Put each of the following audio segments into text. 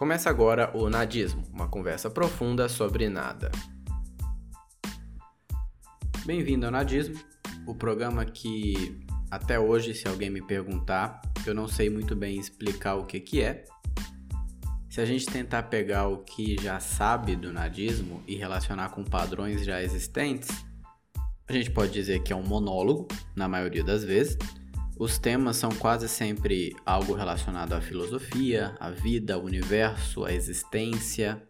Começa agora o Nadismo, uma conversa profunda sobre nada. Bem-vindo ao Nadismo, o programa que até hoje, se alguém me perguntar, eu não sei muito bem explicar o que, que é. Se a gente tentar pegar o que já sabe do nadismo e relacionar com padrões já existentes, a gente pode dizer que é um monólogo, na maioria das vezes, os temas são quase sempre algo relacionado à filosofia, à vida, ao universo, à existência.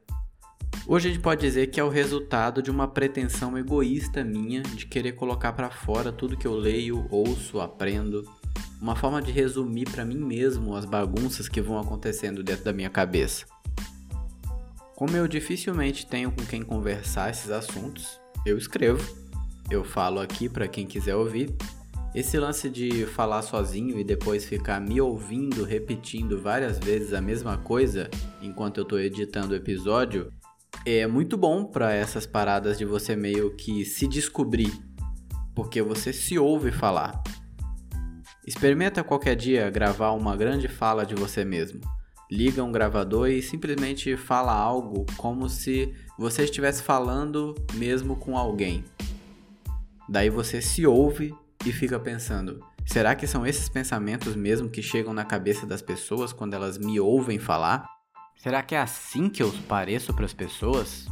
Hoje a gente pode dizer que é o resultado de uma pretensão egoísta minha de querer colocar para fora tudo que eu leio, ouço, aprendo, uma forma de resumir para mim mesmo as bagunças que vão acontecendo dentro da minha cabeça. Como eu dificilmente tenho com quem conversar esses assuntos, eu escrevo, eu falo aqui para quem quiser ouvir esse lance de falar sozinho e depois ficar me ouvindo repetindo várias vezes a mesma coisa enquanto eu estou editando o episódio é muito bom para essas paradas de você meio que se descobrir, porque você se ouve falar. Experimenta qualquer dia gravar uma grande fala de você mesmo. Liga um gravador e simplesmente fala algo como se você estivesse falando mesmo com alguém. Daí você se ouve e fica pensando: será que são esses pensamentos mesmo que chegam na cabeça das pessoas quando elas me ouvem falar? Será que é assim que eu pareço para as pessoas?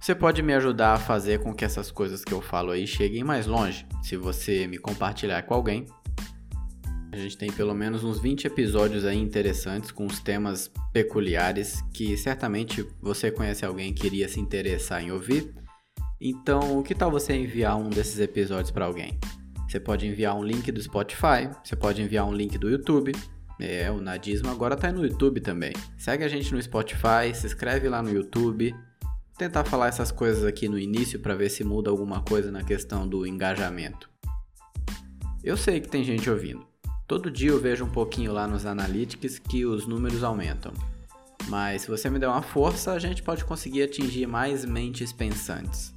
Você pode me ajudar a fazer com que essas coisas que eu falo aí cheguem mais longe, se você me compartilhar com alguém. A gente tem pelo menos uns 20 episódios aí interessantes com os temas peculiares que certamente você conhece alguém que iria se interessar em ouvir então, que tal você enviar um desses episódios para alguém? Você pode enviar um link do Spotify, você pode enviar um link do YouTube. É, o Nadismo agora tá no YouTube também. Segue a gente no Spotify, se inscreve lá no YouTube. Tentar falar essas coisas aqui no início para ver se muda alguma coisa na questão do engajamento. Eu sei que tem gente ouvindo. Todo dia eu vejo um pouquinho lá nos analytics que os números aumentam. Mas se você me der uma força, a gente pode conseguir atingir mais mentes pensantes.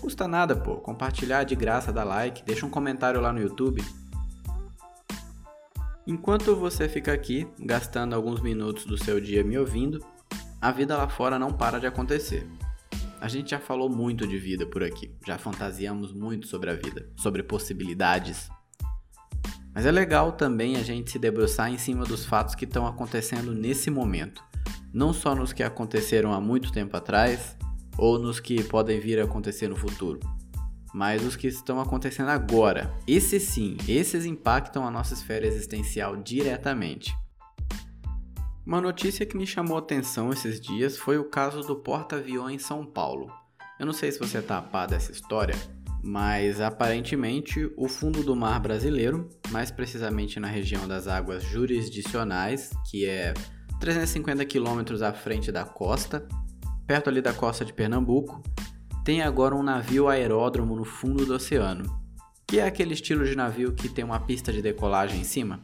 Custa nada, pô. Compartilhar de graça, dá like, deixa um comentário lá no YouTube. Enquanto você fica aqui, gastando alguns minutos do seu dia me ouvindo, a vida lá fora não para de acontecer. A gente já falou muito de vida por aqui, já fantasiamos muito sobre a vida, sobre possibilidades. Mas é legal também a gente se debruçar em cima dos fatos que estão acontecendo nesse momento, não só nos que aconteceram há muito tempo atrás, ou nos que podem vir a acontecer no futuro, mas os que estão acontecendo agora. Esses sim, esses impactam a nossa esfera existencial diretamente. Uma notícia que me chamou atenção esses dias foi o caso do porta-aviões em São Paulo. Eu não sei se você está a par dessa história, mas aparentemente o fundo do mar brasileiro, mais precisamente na região das águas jurisdicionais, que é 350 quilômetros à frente da costa, perto ali da costa de Pernambuco, tem agora um navio aeródromo no fundo do oceano, que é aquele estilo de navio que tem uma pista de decolagem em cima.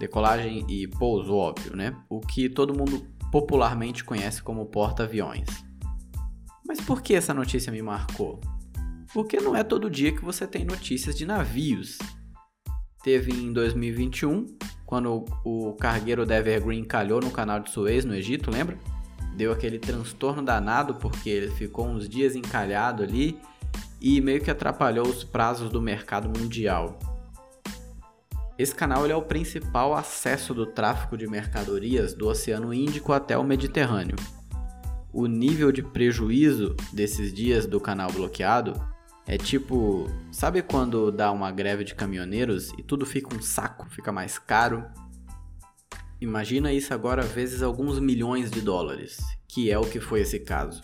Decolagem e pouso, óbvio, né? O que todo mundo popularmente conhece como porta-aviões. Mas por que essa notícia me marcou? Porque não é todo dia que você tem notícias de navios. Teve em 2021, quando o cargueiro da Evergreen calhou no canal de Suez, no Egito, lembra? Deu aquele transtorno danado porque ele ficou uns dias encalhado ali e meio que atrapalhou os prazos do mercado mundial. Esse canal é o principal acesso do tráfego de mercadorias do Oceano Índico até o Mediterrâneo. O nível de prejuízo desses dias do canal bloqueado é tipo, sabe quando dá uma greve de caminhoneiros e tudo fica um saco, fica mais caro? Imagina isso agora vezes alguns milhões de dólares, que é o que foi esse caso.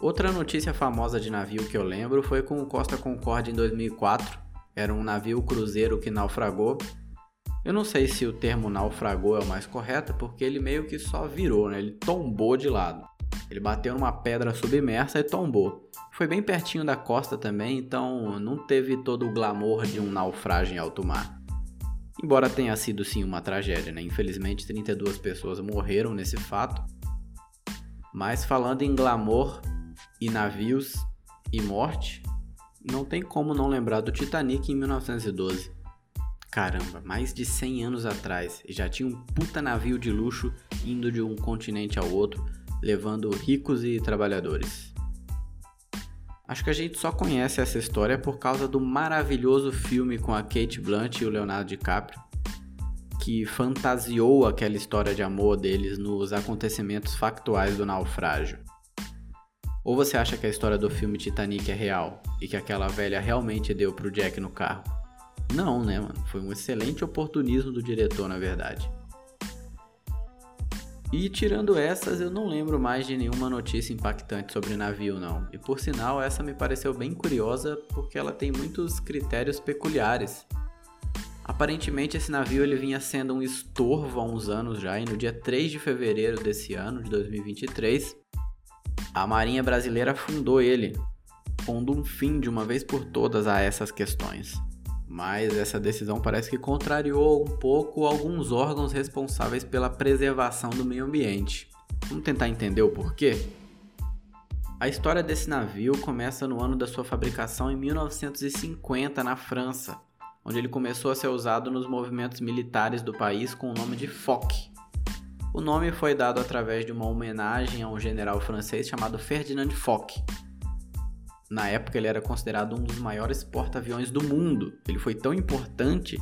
Outra notícia famosa de navio que eu lembro foi com o Costa Concorde em 2004. Era um navio cruzeiro que naufragou. Eu não sei se o termo naufragou é o mais correto, porque ele meio que só virou, né? Ele tombou de lado. Ele bateu numa pedra submersa e tombou. Foi bem pertinho da costa também, então não teve todo o glamour de um naufrágio em alto mar. Embora tenha sido sim uma tragédia, né? Infelizmente 32 pessoas morreram nesse fato. Mas falando em glamour e navios e morte, não tem como não lembrar do Titanic em 1912. Caramba, mais de 100 anos atrás, já tinha um puta navio de luxo indo de um continente ao outro, levando ricos e trabalhadores. Acho que a gente só conhece essa história por causa do maravilhoso filme com a Kate Blanchett e o Leonardo DiCaprio, que fantasiou aquela história de amor deles nos acontecimentos factuais do naufrágio. Ou você acha que a história do filme Titanic é real e que aquela velha realmente deu pro Jack no carro? Não, né, mano? Foi um excelente oportunismo do diretor, na verdade. E tirando essas, eu não lembro mais de nenhuma notícia impactante sobre navio, não. E por sinal, essa me pareceu bem curiosa porque ela tem muitos critérios peculiares. Aparentemente, esse navio ele vinha sendo um estorvo há uns anos já, e no dia 3 de fevereiro desse ano, de 2023, a Marinha Brasileira fundou ele, pondo um fim de uma vez por todas a essas questões mas essa decisão parece que contrariou um pouco alguns órgãos responsáveis pela preservação do meio ambiente. Vamos tentar entender o porquê? A história desse navio começa no ano da sua fabricação em 1950 na França, onde ele começou a ser usado nos movimentos militares do país com o nome de Foch. O nome foi dado através de uma homenagem a um general francês chamado Ferdinand Foch, na época, ele era considerado um dos maiores porta-aviões do mundo. Ele foi tão importante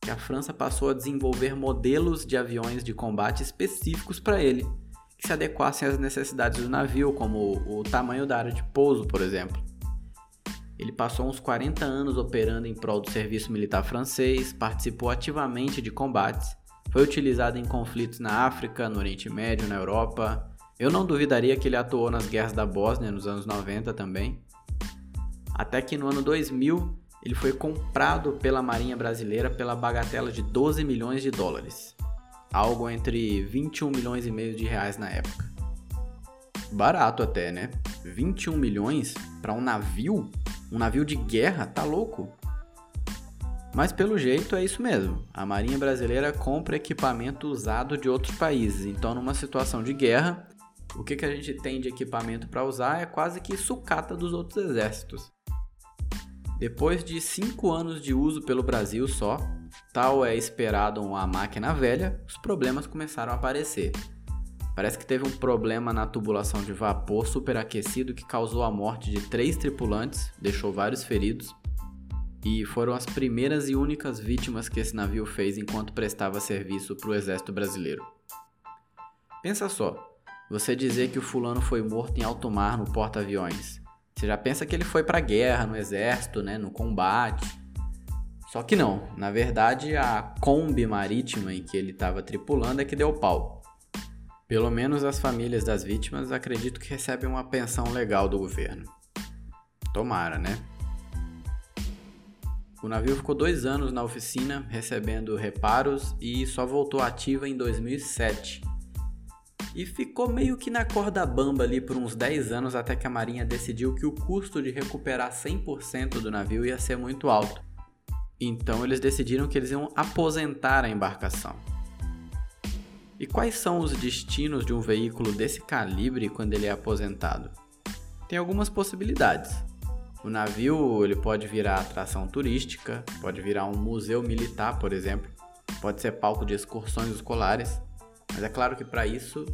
que a França passou a desenvolver modelos de aviões de combate específicos para ele, que se adequassem às necessidades do navio, como o tamanho da área de pouso, por exemplo. Ele passou uns 40 anos operando em prol do serviço militar francês, participou ativamente de combates, foi utilizado em conflitos na África, no Oriente Médio, na Europa. Eu não duvidaria que ele atuou nas guerras da Bósnia nos anos 90 também até que no ano 2000 ele foi comprado pela Marinha Brasileira pela bagatela de 12 milhões de dólares, algo entre 21 milhões e meio de reais na época. Barato até, né? 21 milhões para um navio, um navio de guerra, tá louco? Mas pelo jeito é isso mesmo. A Marinha Brasileira compra equipamento usado de outros países. Então, numa situação de guerra, o que, que a gente tem de equipamento para usar é quase que sucata dos outros exércitos. Depois de cinco anos de uso pelo Brasil só, tal é esperado uma máquina velha, os problemas começaram a aparecer. Parece que teve um problema na tubulação de vapor superaquecido que causou a morte de três tripulantes, deixou vários feridos, e foram as primeiras e únicas vítimas que esse navio fez enquanto prestava serviço para o exército brasileiro. Pensa só, você dizer que o fulano foi morto em alto mar no porta-aviões, você já pensa que ele foi para a guerra, no exército, né, no combate. Só que não, na verdade a Kombi marítima em que ele estava tripulando é que deu pau. Pelo menos as famílias das vítimas acredito que recebem uma pensão legal do governo. Tomara, né? O navio ficou dois anos na oficina recebendo reparos e só voltou ativa em 2007, e ficou meio que na corda bamba ali por uns 10 anos até que a Marinha decidiu que o custo de recuperar 100% do navio ia ser muito alto. Então eles decidiram que eles iam aposentar a embarcação. E quais são os destinos de um veículo desse calibre quando ele é aposentado? Tem algumas possibilidades. O navio ele pode virar atração turística, pode virar um museu militar, por exemplo, pode ser palco de excursões escolares, mas é claro que para isso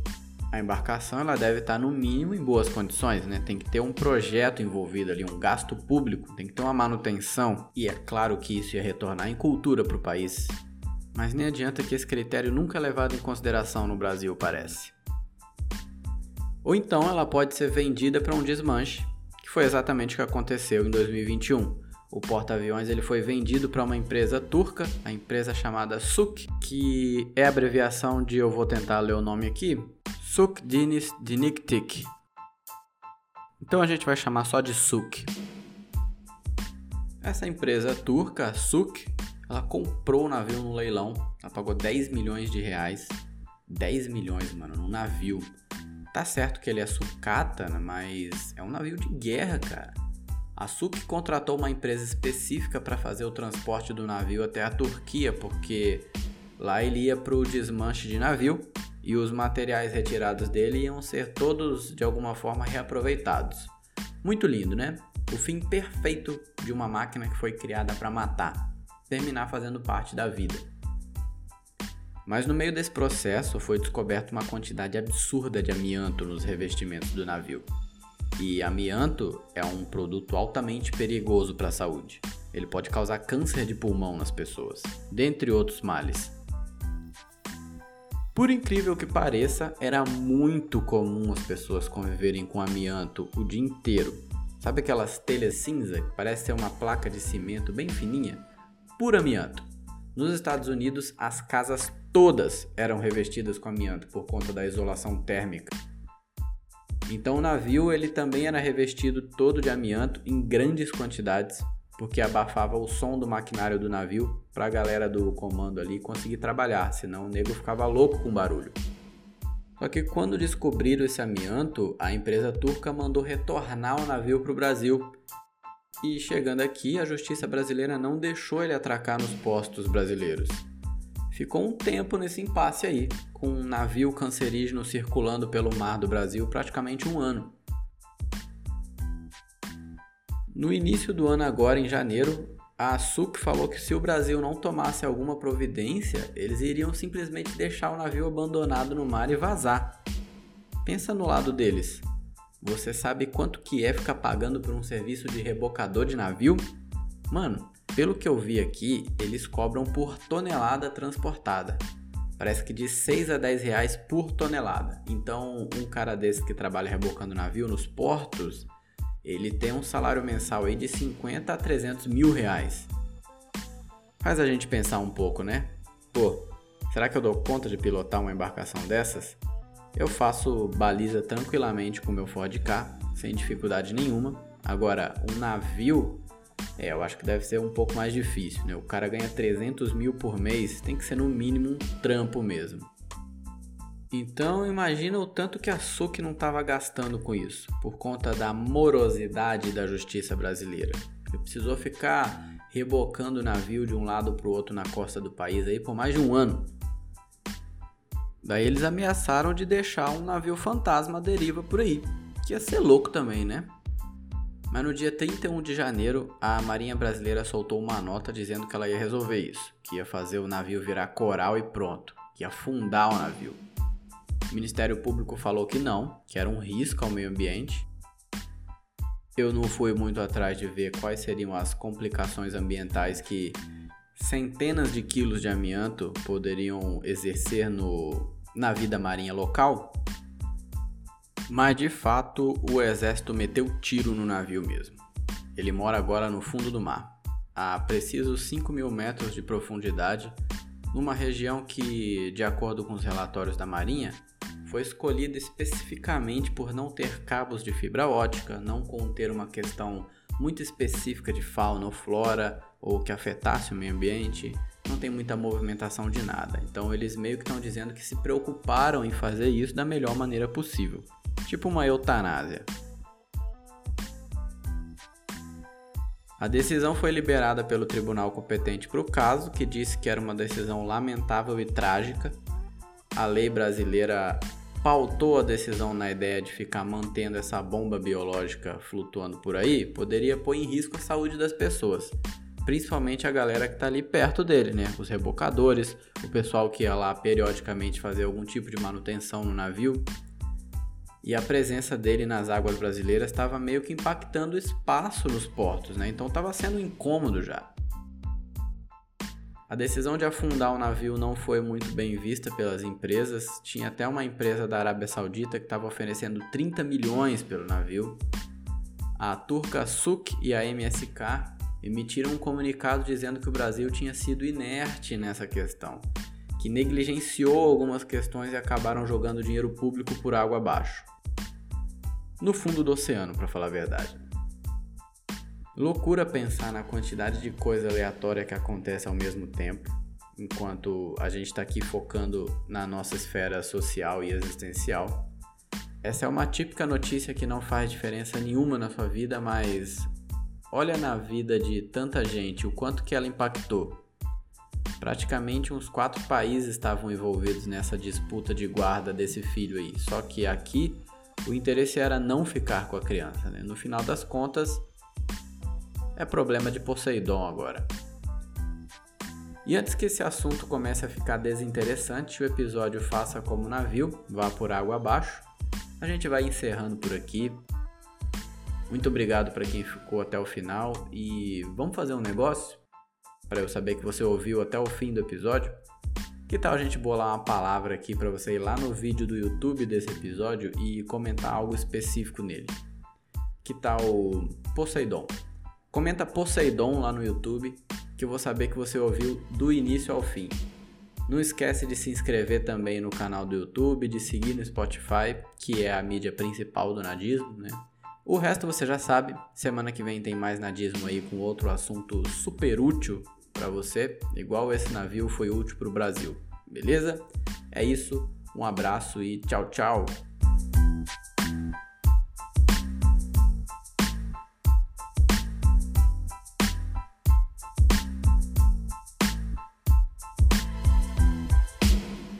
a embarcação ela deve estar no mínimo em boas condições, né? Tem que ter um projeto envolvido ali, um gasto público, tem que ter uma manutenção e é claro que isso ia retornar em cultura para o país. Mas nem adianta que esse critério nunca é levado em consideração no Brasil, parece. Ou então ela pode ser vendida para um desmanche, que foi exatamente o que aconteceu em 2021 o porta-aviões ele foi vendido para uma empresa turca, a empresa chamada SUK, que é abreviação de eu vou tentar ler o nome aqui, Suk Diniz Diniktik. Então a gente vai chamar só de SUK. Essa empresa turca, a SUK, ela comprou o navio no leilão, ela pagou 10 milhões de reais. 10 milhões, mano, num navio. Tá certo que ele é sucata, né, mas é um navio de guerra, cara. A SUC contratou uma empresa específica para fazer o transporte do navio até a Turquia, porque lá ele ia para o desmanche de navio e os materiais retirados dele iam ser todos de alguma forma reaproveitados. Muito lindo, né? O fim perfeito de uma máquina que foi criada para matar, terminar fazendo parte da vida. Mas no meio desse processo foi descoberta uma quantidade absurda de amianto nos revestimentos do navio. E amianto é um produto altamente perigoso para a saúde. Ele pode causar câncer de pulmão nas pessoas, dentre outros males. Por incrível que pareça, era muito comum as pessoas conviverem com amianto o dia inteiro. Sabe aquelas telhas cinza que parece ser uma placa de cimento bem fininha? Puro amianto. Nos Estados Unidos, as casas todas eram revestidas com amianto por conta da isolação térmica. Então o navio ele também era revestido todo de amianto em grandes quantidades, porque abafava o som do maquinário do navio para a galera do comando ali conseguir trabalhar, senão o nego ficava louco com barulho. Só que quando descobriram esse amianto, a empresa turca mandou retornar o navio para o Brasil. E chegando aqui, a justiça brasileira não deixou ele atracar nos postos brasileiros. Ficou um tempo nesse impasse aí, com um navio cancerígeno circulando pelo mar do Brasil praticamente um ano. No início do ano, agora em janeiro, a SUC falou que se o Brasil não tomasse alguma providência, eles iriam simplesmente deixar o navio abandonado no mar e vazar. Pensa no lado deles. Você sabe quanto que é ficar pagando por um serviço de rebocador de navio? Mano, pelo que eu vi aqui, eles cobram por tonelada transportada. Parece que de 6 a 10 reais por tonelada. Então, um cara desse que trabalha rebocando navio nos portos, ele tem um salário mensal aí de 50 a 300 mil reais. Faz a gente pensar um pouco, né? Pô, será que eu dou conta de pilotar uma embarcação dessas? Eu faço baliza tranquilamente com meu Ford K, sem dificuldade nenhuma. Agora, um navio, é, eu acho que deve ser um pouco mais difícil, né? O cara ganha 300 mil por mês, tem que ser no mínimo um trampo mesmo. Então imagina o tanto que a SUC não estava gastando com isso, por conta da morosidade da justiça brasileira. Ele precisou ficar rebocando o navio de um lado para o outro na costa do país aí por mais de um ano. Daí eles ameaçaram de deixar um navio fantasma à deriva por aí, que ia ser louco também, né? Mas no dia 31 de janeiro, a Marinha Brasileira soltou uma nota dizendo que ela ia resolver isso, que ia fazer o navio virar coral e pronto, que ia afundar o navio. O Ministério Público falou que não, que era um risco ao meio ambiente. Eu não fui muito atrás de ver quais seriam as complicações ambientais que centenas de quilos de amianto poderiam exercer no, na vida marinha local. Mas de fato, o exército meteu tiro no navio mesmo. Ele mora agora no fundo do mar, a precisos 5 mil metros de profundidade, numa região que, de acordo com os relatórios da Marinha, foi escolhida especificamente por não ter cabos de fibra ótica, não conter uma questão muito específica de fauna ou flora ou que afetasse o meio ambiente, não tem muita movimentação de nada. Então eles meio que estão dizendo que se preocuparam em fazer isso da melhor maneira possível, tipo uma eutanásia. A decisão foi liberada pelo tribunal competente para o caso, que disse que era uma decisão lamentável e trágica. A lei brasileira pautou a decisão na ideia de ficar mantendo essa bomba biológica flutuando por aí, poderia pôr em risco a saúde das pessoas, principalmente a galera que está ali perto dele, né? Os rebocadores, o pessoal que ia lá periodicamente fazer algum tipo de manutenção no navio. E a presença dele nas águas brasileiras estava meio que impactando o espaço nos portos, né? Então estava sendo incômodo já. A decisão de afundar o navio não foi muito bem vista pelas empresas. Tinha até uma empresa da Arábia Saudita que estava oferecendo 30 milhões pelo navio. A turca SUC e a MSK emitiram um comunicado dizendo que o Brasil tinha sido inerte nessa questão, que negligenciou algumas questões e acabaram jogando dinheiro público por água abaixo. No fundo do oceano, para falar a verdade. Loucura pensar na quantidade de coisa aleatória que acontece ao mesmo tempo, enquanto a gente está aqui focando na nossa esfera social e existencial. Essa é uma típica notícia que não faz diferença nenhuma na sua vida, mas olha na vida de tanta gente o quanto que ela impactou. Praticamente uns quatro países estavam envolvidos nessa disputa de guarda desse filho aí. Só que aqui o interesse era não ficar com a criança. Né? No final das contas, é problema de Poseidon agora. E antes que esse assunto comece a ficar desinteressante, o episódio faça como navio, vá por água abaixo. A gente vai encerrando por aqui. Muito obrigado para quem ficou até o final e vamos fazer um negócio para eu saber que você ouviu até o fim do episódio. Que tal a gente bolar uma palavra aqui para você ir lá no vídeo do YouTube desse episódio e comentar algo específico nele? Que tal Poseidon? Comenta Poseidon lá no YouTube que eu vou saber que você ouviu do início ao fim. Não esquece de se inscrever também no canal do YouTube, de seguir no Spotify, que é a mídia principal do nadismo, né? O resto você já sabe. Semana que vem tem mais nadismo aí com outro assunto super útil para você, igual esse navio foi útil para o Brasil. Beleza? É isso. Um abraço e tchau, tchau.